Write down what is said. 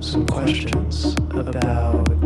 some questions about